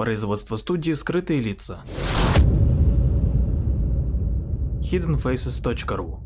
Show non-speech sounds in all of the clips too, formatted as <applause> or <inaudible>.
Производство студии «Скрытые лица». hiddenfaces.ru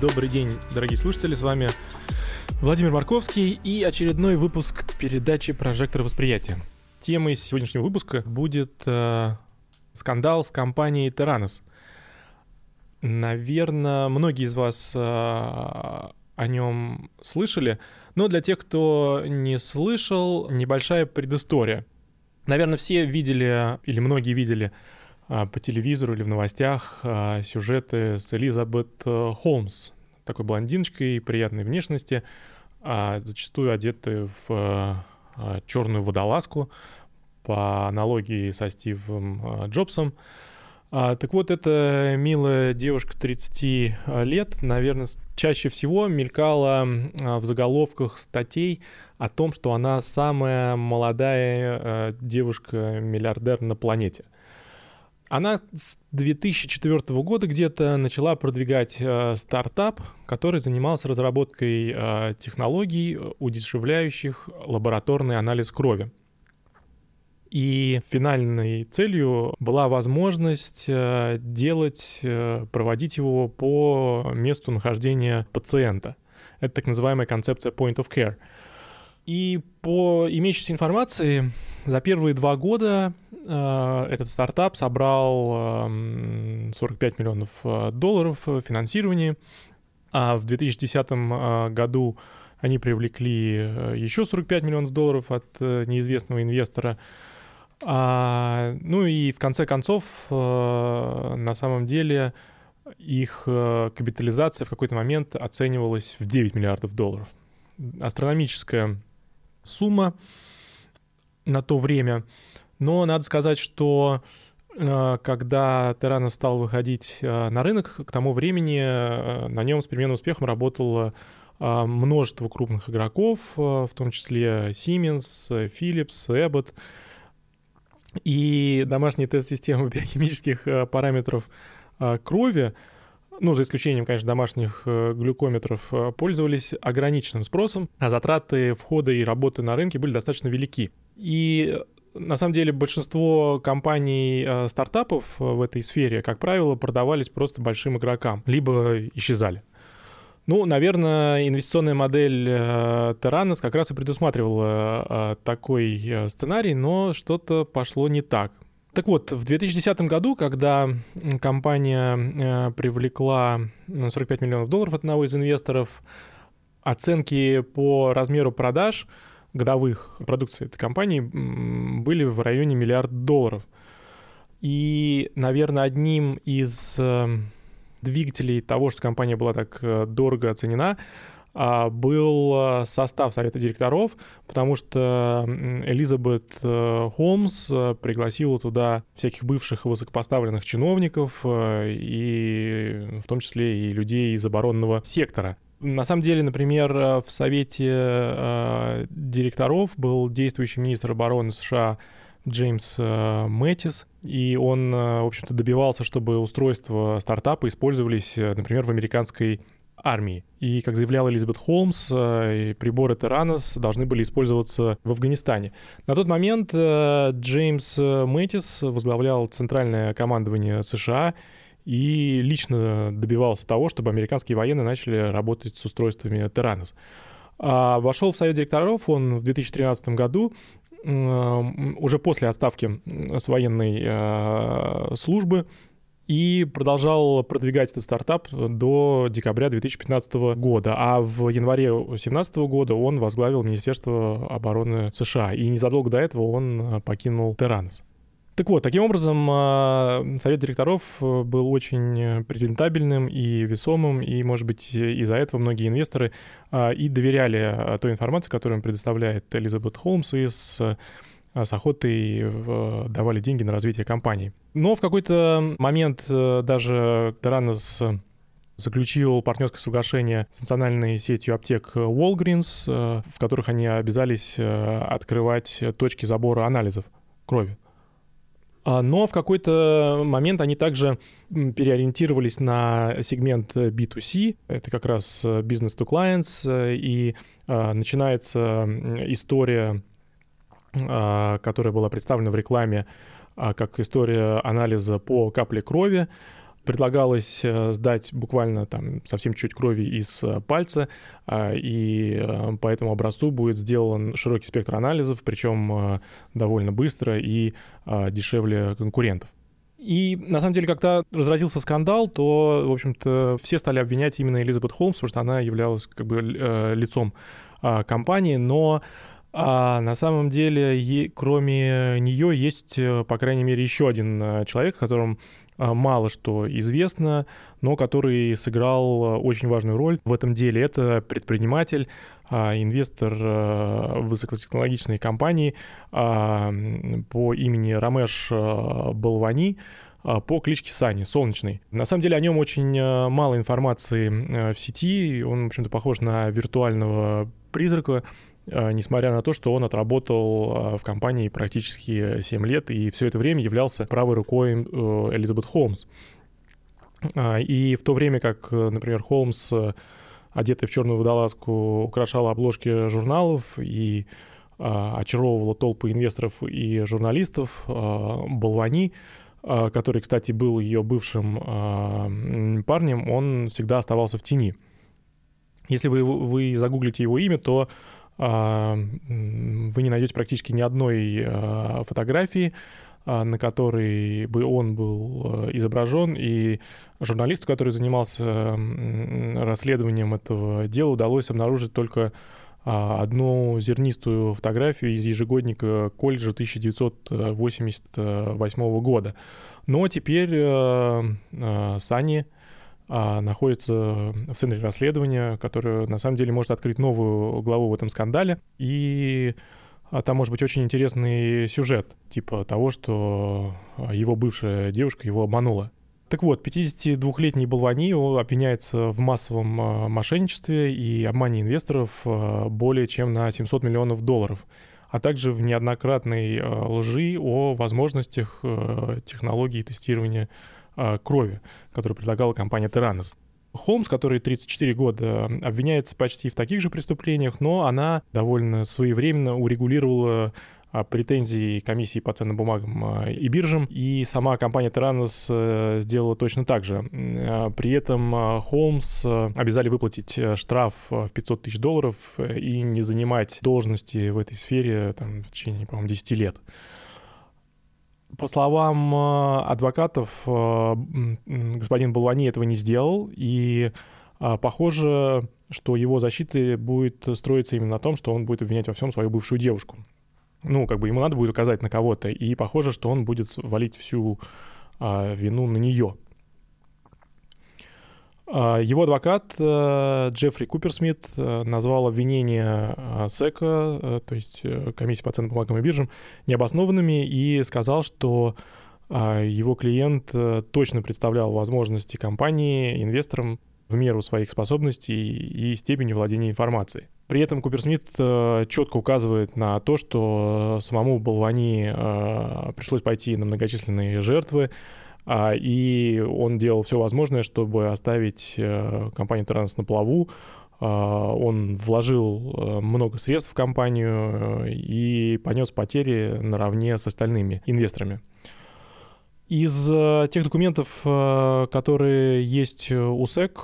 Добрый день, дорогие слушатели, с вами Владимир Марковский и очередной выпуск передачи «Прожектор восприятия». Темой сегодняшнего выпуска будет э, скандал с компанией Terranos. Наверное, многие из вас э, о нем слышали, но для тех, кто не слышал, небольшая предыстория. Наверное, все видели, или многие видели э, по телевизору или в новостях э, сюжеты с Элизабет э, Холмс, такой блондиночкой приятной внешности, зачастую одеты в а, черную водолазку по аналогии со Стивом а, Джобсом. А, так вот, эта милая девушка 30 лет, наверное, чаще всего мелькала в заголовках статей о том, что она самая молодая девушка-миллиардер на планете. Она с 2004 года где-то начала продвигать э, стартап, который занимался разработкой э, технологий, удешевляющих лабораторный анализ крови. И финальной целью была возможность э, делать, э, проводить его по месту нахождения пациента. Это так называемая концепция point of care. И по имеющейся информации, за первые два года этот стартап собрал 45 эм, миллионов э, долларов финансирования, а в 2010 э, году они привлекли еще 45 миллионов долларов от неизвестного инвестора. А, ну и в конце концов, на самом деле, их капитализация в какой-то момент оценивалась в 9 миллиардов долларов. Астрономическая сумма на то время. Но надо сказать, что э, когда Terrano стал выходить э, на рынок, к тому времени э, на нем с переменным успехом работало множество крупных игроков, в том числе Siemens, Philips, Abbott. И домашние тест-системы <laughs> биохимических параметров крови, ну, за исключением, конечно, домашних глюкометров, пользовались ограниченным спросом, а затраты входа и работы на рынке были достаточно велики. И на самом деле большинство компаний э, стартапов э, в этой сфере, как правило, продавались просто большим игрокам, либо исчезали. Ну, наверное, инвестиционная модель э, Terranos как раз и предусматривала такой сценарий, но что-то пошло не так. Так вот, в 2010 году, когда компания привлекла 45 миллионов долларов от одного из инвесторов, оценки по размеру продаж – годовых продукции этой компании были в районе миллиарда долларов. И, наверное, одним из э, двигателей того, что компания была так э, дорого оценена, а, был э, состав совета директоров, потому что Элизабет Холмс пригласила туда всяких бывших высокопоставленных чиновников, и в том числе и людей из оборонного сектора. На самом деле, например, э, в Совете э, директоров был действующий министр обороны США Джеймс э, Мэттис, и он, э, в общем-то, добивался, чтобы устройства стартапа использовались, э, например, в американской армии. И, как заявляла Элизабет Холмс, э, приборы Terranos должны были использоваться в Афганистане. На тот момент Джеймс Мэттис возглавлял центральное командование США, и лично добивался того, чтобы американские военные начали работать с устройствами Terranos. А вошел в совет директоров он в 2013 году, уже после отставки с военной э, службы, и продолжал продвигать этот стартап до декабря 2015 года. А в январе 2017 года он возглавил Министерство обороны США. И незадолго до этого он покинул Terranos. Так вот, таким образом, а, совет директоров э, был очень презентабельным и весомым, и, может быть, из-за этого многие инвесторы а, и доверяли а, той информации, которую им предоставляет Элизабет Холмс, и с с охотой давали деньги на развитие компании. Но в какой-то момент э, даже Таранос заключил партнерское соглашение с национальной сетью аптек Walgreens, э, в которых они обязались э, открывать точки забора анализов крови. А, но в какой-то момент они также переориентировались на сегмент B2C, это как раз business to clients, и начинается история, которая была представлена в рекламе как история анализа по капле крови, предлагалось э, сдать буквально там совсем чуть крови из э, пальца, а, и э, по этому образцу будет сделан широкий спектр анализов, причем довольно быстро и дешевле конкурентов. И на самом деле, когда разразился скандал, то, в общем-то, все стали обвинять именно Элизабет Холмс, потому что она являлась как бы лицом а, компании, но а на самом деле, кроме нее есть, по крайней мере, еще один человек, о мало что известно, но который сыграл а, очень важную роль в этом деле. Это предприниматель, а, инвестор высокотехнологичной компании по имени Рамеш Балвани, по кличке Сани, Солнечный. На самом деле о нем очень мало информации в сети, он, в общем-то, похож на виртуального призрака, несмотря на то, что он отработал э, в компании практически 7 лет и все это время являлся правой рукой э, Элизабет Холмс. И в то время как, например, Холмс, одетая в черную водолазку, украшала обложки журналов и очаровывала толпы инвесторов и журналистов, Болвани, который, кстати, был ее бывшим парнем, он всегда оставался в тени. Если вы, вы загуглите его имя, то а, вы не найдете практически ни одной а, фотографии, а, на которой бы он был изображен, и журналисту, который занимался расследованием этого дела, удалось обнаружить только одну зернистую фотографию из ежегодника колледжа 1988 года. Но теперь Сани а, находится в центре расследования, которое на самом деле может открыть новую главу в этом скандале. И а, там может быть очень интересный сюжет, типа того, что а, его бывшая девушка его обманула. Так вот, 52-летний Болвани обвиняется в массовом мошенничестве и обмане инвесторов более чем на 700 миллионов долларов, а также в неоднократной лжи о возможностях технологии тестирования а, крови, которую предлагала компания Terranos. Холмс, который 34 года, обвиняется почти в таких же преступлениях, но она довольно своевременно урегулировала а, претензии комиссии по ценным бумагам а, и биржам, и сама компания Terranos э, сделала точно так же. При этом Холмс э, обязали выплатить э, штраф в 500 тысяч долларов и не занимать должности в этой сфере там, в течение, по-моему, 10 лет. По словам э, адвокатов, э, господин Балвани этого не сделал, и э, похоже, что его защита будет строиться именно на том, что он будет обвинять во всем свою бывшую девушку. Ну, как бы ему надо будет указать на кого-то, и похоже, что он будет валить всю вину на нее. А, его адвокат э, Джеффри Куперсмит э, назвал обвинения э, СЭКа, то есть комиссии по ценным бумагам и биржам, необоснованными и сказал, что а, его клиент точно представлял возможности компании инвесторам в меру своих способностей и степени владения информацией. При этом Куперсмит четко указывает на то, что самому Болвани пришлось пойти на многочисленные жертвы, и он делал все возможное, чтобы оставить э, компанию Транс на плаву. А, он вложил э, много средств в компанию э, и понес потери наравне с остальными инвесторами. Из тех документов, которые есть у СЭК,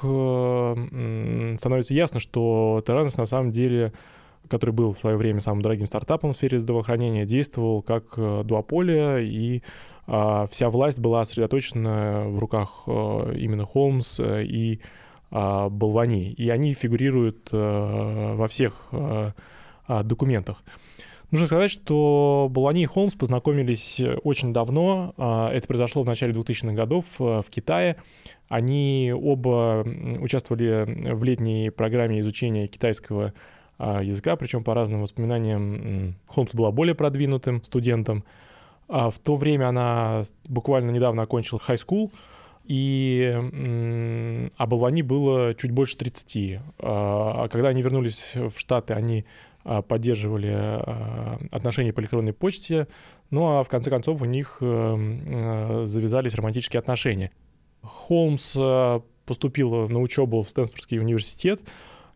становится ясно, что Terranos на самом деле который был в свое время самым дорогим стартапом в сфере здравоохранения, действовал как дуополия и а, вся власть была сосредоточена в руках э, именно Холмс э, и а, Болвани, и они фигурируют э, во всех а, документах. Нужно сказать, что Болвани и Холмс познакомились очень давно. Это произошло в начале 2000-х годов в Китае. Они оба участвовали в летней программе изучения китайского языка, причем по разным воспоминаниям Холмс была более продвинутым студентом. А в то время она буквально недавно окончила high school, и а Балвани было чуть больше 30. А когда они вернулись в Штаты, они а, поддерживали а, отношения по электронной почте, ну а в конце концов у них э, э, завязались романтические отношения. Холмс э, поступил на учебу в Стэнфордский университет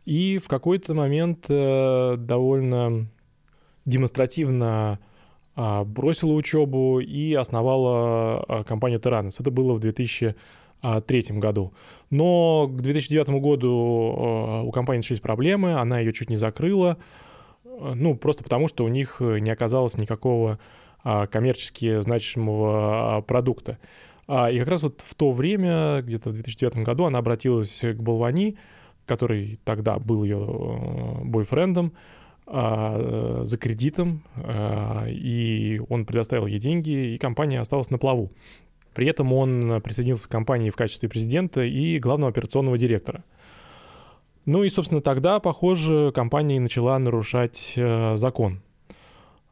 и в какой-то момент довольно демонстративно а, бросила учебу и основала компанию Terranos. Это было в 2003 году. Но к 2009 году у компании начались проблемы, она ее чуть не закрыла, ну, просто потому, что у них не оказалось никакого а, коммерчески значимого а, продукта. А, и как раз вот в то время, где-то в 2009 году, она обратилась к Болвани, который тогда был ее бойфрендом, за кредитом, и он предоставил ей деньги, и компания осталась на плаву. При этом он присоединился к компании в качестве президента и главного операционного директора. Ну и, собственно, тогда, похоже, компания начала нарушать э, закон.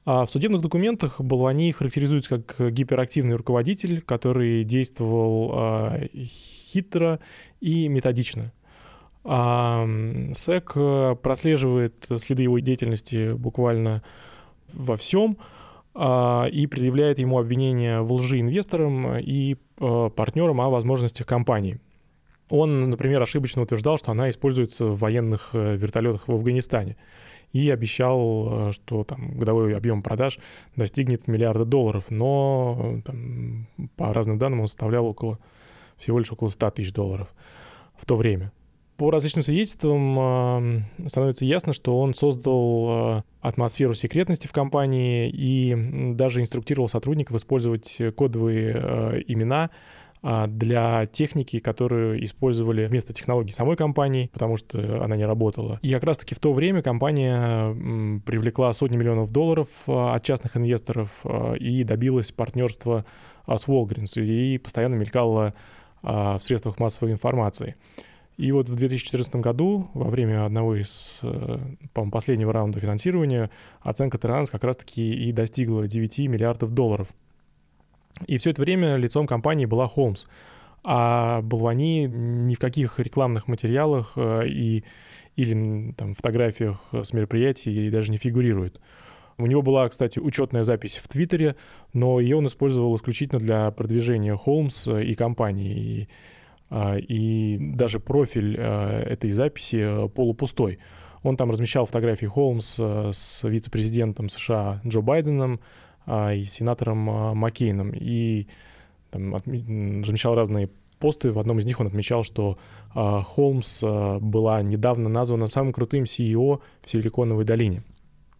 А в судебных документах Балвани характеризуется как гиперактивный руководитель, который действовал э, хитро и методично. А СЭК э, прослеживает следы его деятельности буквально во всем а, и предъявляет ему обвинения в лжи инвесторам и партнерам о возможностях компании. Он, например, ошибочно утверждал, что она используется в военных э, вертолетах в Афганистане и обещал, э, что там годовой объем продаж достигнет миллиарда долларов, но там, по разным данным он составлял около, всего лишь около 100 тысяч долларов в то время. По различным свидетельствам э, становится ясно, что он создал атмосферу секретности в компании и даже инструктировал сотрудников использовать кодовые имена, а, для техники, которую использовали вместо технологий самой компании, потому что она не работала. И как раз-таки в то время компания привлекла сотни миллионов долларов а, от частных инвесторов а, и добилась партнерства с Walgreens и постоянно мелькала в средствах массовой информации. И вот в 2014 году, во время одного из, э, по последнего раунда финансирования, оценка Terranos как раз-таки и достигла 9 миллиардов долларов. И все это время лицом компании была Холмс. А Балвани ни в каких рекламных материалах э, и, или там, фотографиях с мероприятий даже не фигурирует. У него была, кстати, учетная запись в Твиттере, но ее он использовал исключительно для продвижения Холмс и компании. И, и даже профиль э, этой записи полупустой. Он там размещал фотографии Холмс э, с вице-президентом США Джо Байденом, а, и сенатором а, Маккейном. И там, размещал разные посты. В одном из них он отмечал, что а, Холмс была недавно названа самым крутым CEO в Силиконовой долине.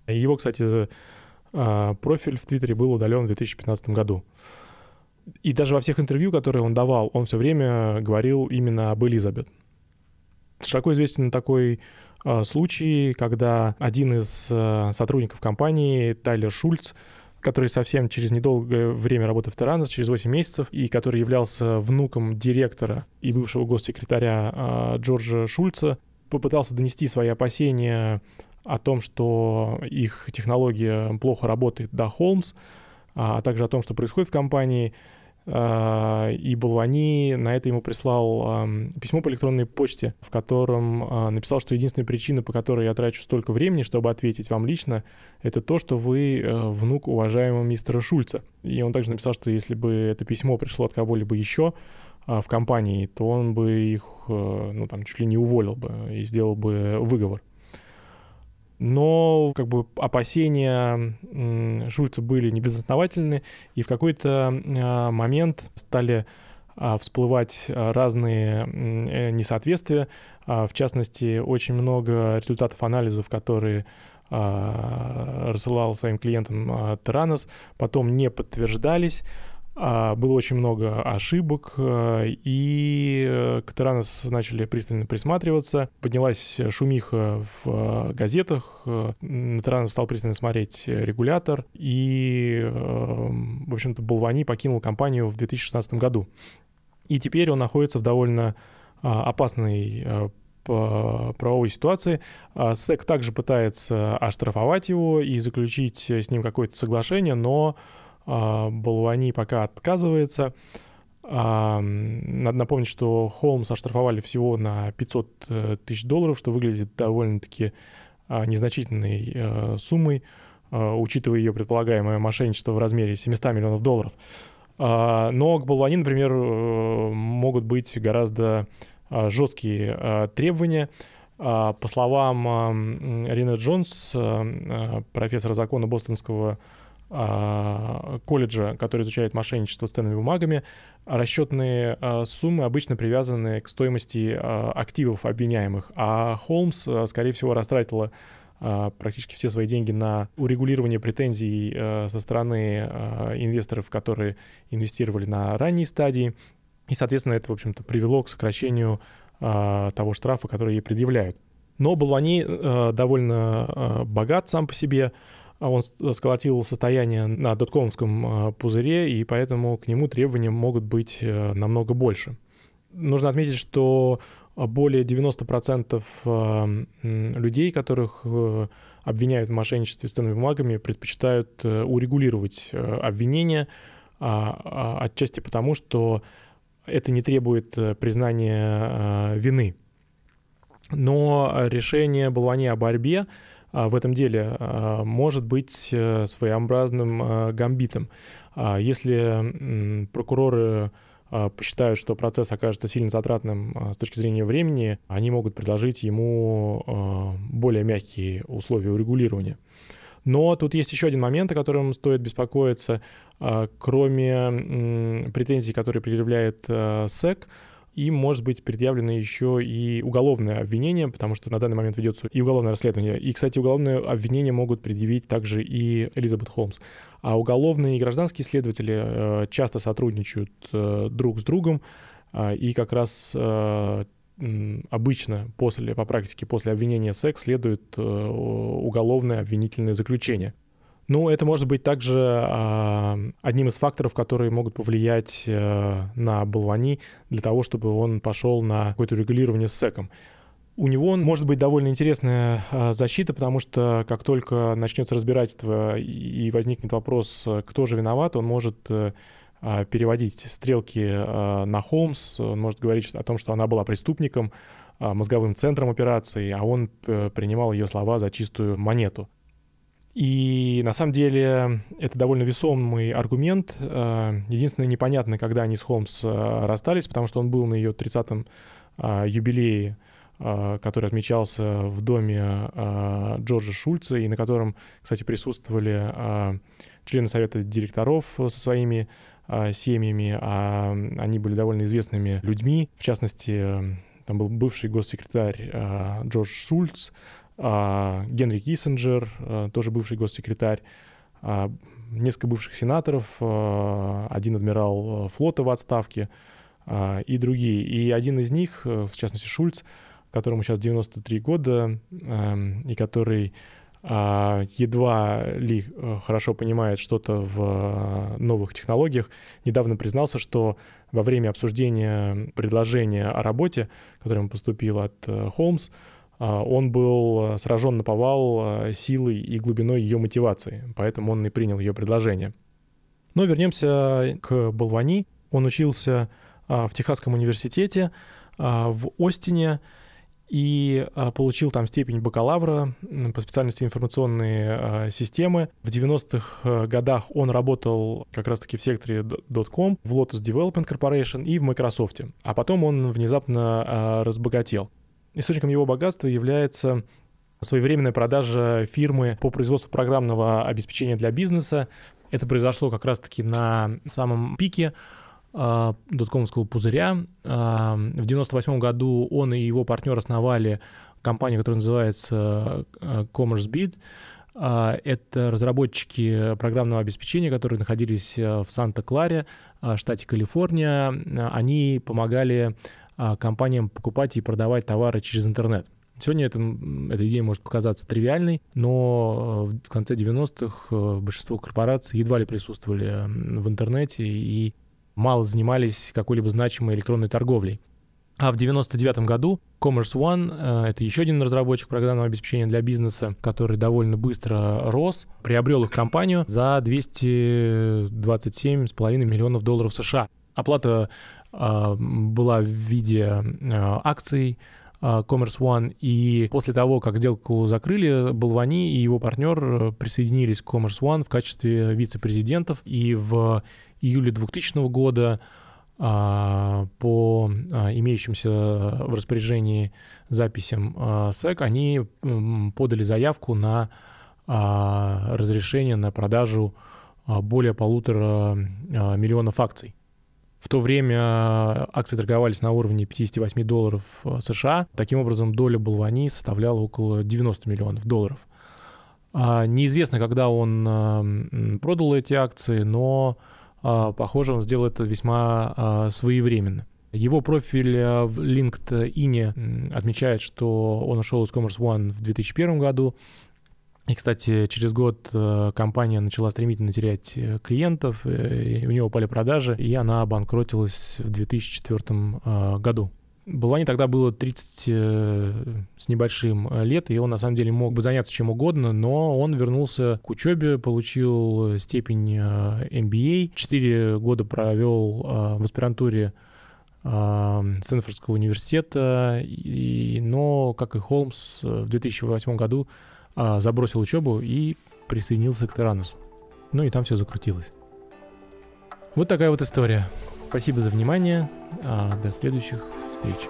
Его, кстати, профиль в Твиттере был удален в 2015 году. И даже во всех интервью, которые он давал, он все время говорил именно об Элизабет. Широко известен такой случай, когда один из сотрудников компании, Тайлер Шульц, который совсем через недолгое время работает в Таранос, через 8 месяцев, и который являлся внуком директора и бывшего госсекретаря э, Джорджа Шульца, попытался донести свои опасения о том, что их технология плохо работает до Холмс, а также о том, что происходит в компании. А, и Балвани на это ему прислал письмо по электронной почте, в котором а, написал, что единственная причина, по которой я трачу столько времени, чтобы ответить вам лично, это то, что вы э, внук уважаемого мистера Шульца. И он также написал, что если бы это письмо пришло от кого-либо еще а, в компании, то он бы их, э, ну, там, чуть ли не уволил бы и сделал бы выговор но как бы опасения Шульца были небезосновательны, и в какой-то а, момент стали а, всплывать разные э, несоответствия. А, в частности, очень много результатов анализов, которые рассылал своим клиентам Теранос, потом не подтверждались. А, было очень много ошибок, э, и э, к Таранос начали пристально присматриваться. Поднялась шумиха в э, газетах, на Таранос стал пристально смотреть регулятор, и, в общем-то, Болвани покинул компанию в 2016 году. И теперь он находится в довольно опасной правовой ситуации. СЭК также пытается оштрафовать его и заключить с ним какое-то соглашение, но а, Балвани пока отказывается. Надо напомнить, что Холмс оштрафовали всего на 500 э, тысяч долларов, что выглядит довольно-таки а, незначительной э, суммой, а, учитывая ее предполагаемое мошенничество в размере 700 миллионов долларов. А, но к Балвани, например, э, могут быть гораздо жесткие требования. По словам Рина Джонс, профессора закона Бостонского а, колледжа, который изучает мошенничество с ценными бумагами, расчетные а, суммы обычно привязаны к стоимости а, активов обвиняемых, а Холмс, скорее всего, растратила практически все свои деньги на урегулирование претензий со стороны инвесторов, которые инвестировали на ранней стадии. И, соответственно, это, в общем-то, привело к сокращению того штрафа, который ей предъявляют. Но Балвани довольно богат сам по себе, а он сколотил состояние на доткомовском а, пузыре, и поэтому к нему требования могут быть э, намного больше. Нужно отметить, что более 90% а, людей, которых э, обвиняют в мошенничестве с ценными бумагами, предпочитают э, урегулировать обвинения, отчасти потому, что это не требует признания вины. Но решение Балвани о борьбе а, в этом деле а, может быть э, своеобразным а, гамбитом. Если прокуроры посчитают, что процесс окажется сильно затратным с точки зрения времени, они могут предложить ему более мягкие условия урегулирования. Но тут есть еще один момент, о котором стоит беспокоиться. Кроме претензий, которые предъявляет СЭК, им может быть предъявлено еще и уголовное обвинение, потому что на данный момент ведется и уголовное расследование. И, кстати, уголовное обвинение могут предъявить также и Элизабет Холмс. А уголовные и гражданские следователи э, часто сотрудничают э, друг с другом, э, и как раз обычно после, по практике после обвинения секс следует уголовное обвинительное заключение. Ну, это может быть также э, одним из факторов, которые могут повлиять э, на Балвани для того, чтобы он пошел на какое-то регулирование с СЭКом. У него может быть довольно интересная э, защита, потому что как только начнется разбирательство и возникнет вопрос, кто же виноват, он может э, переводить стрелки э, на Холмс, он может говорить о том, что она была преступником, мозговым центром операции, а он принимал ее слова за чистую монету. И на самом деле это довольно весомый аргумент. Э, единственное, непонятно, когда они с Холмс э, расстались, потому что он был на ее 30-м э, юбилее, который отмечался в доме Джорджа Шульца, и на котором, кстати, присутствовали члены совета директоров со своими семьями. А они были довольно известными людьми. В частности, там был бывший госсекретарь Джордж Шульц, Генри Киссинджер, а, тоже бывший госсекретарь, а, несколько бывших сенаторов, один адмирал флота в отставке и другие. И один из них, в частности Шульц, которому сейчас 93 года, и который едва ли хорошо понимает что-то в новых технологиях, недавно признался, что во время обсуждения предложения о работе, которое ему поступило от Холмс, а, он был э, сражен на повал э, силой и глубиной ее мотивации, поэтому он и принял ее предложение. Но вернемся к Болвани. Он учился а, в Техасском университете а, в Остине и получил там степень бакалавра по специальности информационные системы. В 90-х э, годах он работал как раз-таки в секторе .com, в Lotus Development Corporation и в Microsoft. А потом он внезапно разбогател. Источником его богатства является своевременная продажа фирмы по производству программного обеспечения для бизнеса. Это произошло как раз-таки на самом пике э, доткомовского пузыря. Э, в 98 году он и его партнер основали компанию, которая называется э, CommerceBid. Э, это разработчики программного обеспечения, которые находились в Санта-Кларе, штате Калифорния. Они помогали а, компаниям покупать и продавать товары через интернет. Сегодня это, эта идея может показаться тривиальной, но э, в конце 90-х э, большинство корпораций едва ли присутствовали в интернете и мало занимались какой-либо значимой электронной торговлей. А в 99 году Commerce One, э, это еще один разработчик программного обеспечения для бизнеса, который довольно быстро рос, приобрел их компанию за 227,5 миллионов долларов США. Оплата была в виде акций, Commerce One, и после того, как сделку закрыли, Балвани и его партнер присоединились к Commerce One в качестве вице-президентов, и в июле 2000 года а, по а, имеющимся в распоряжении записям SEC, а, они подали заявку на разрешение на продажу более полутора миллионов акций. В то время акции торговались на уровне 58 долларов США. Таким образом, доля Балвани составляла около 90 миллионов долларов. Неизвестно, когда он продал эти акции, но а, похоже, он сделал это весьма а, своевременно. Его профиль а, в LinkedIn отмечает, что он ушел из Commerce One в 2001 году. И, кстати, через год компания начала стремительно терять э, клиентов, э, и у него упали продажи, и она обанкротилась в 2004 году. Балвани тогда было 30 э, с небольшим э, лет, и он на самом деле мог бы заняться чем угодно, но он вернулся к учебе, получил степень э, MBA, 4 года провел в аспирантуре Стэнфордского университета, и, но, как и Холмс, в 2008 году забросил учебу и присоединился к Теранусу. Ну и там все закрутилось. Вот такая вот история. Спасибо за внимание. До следующих встреч.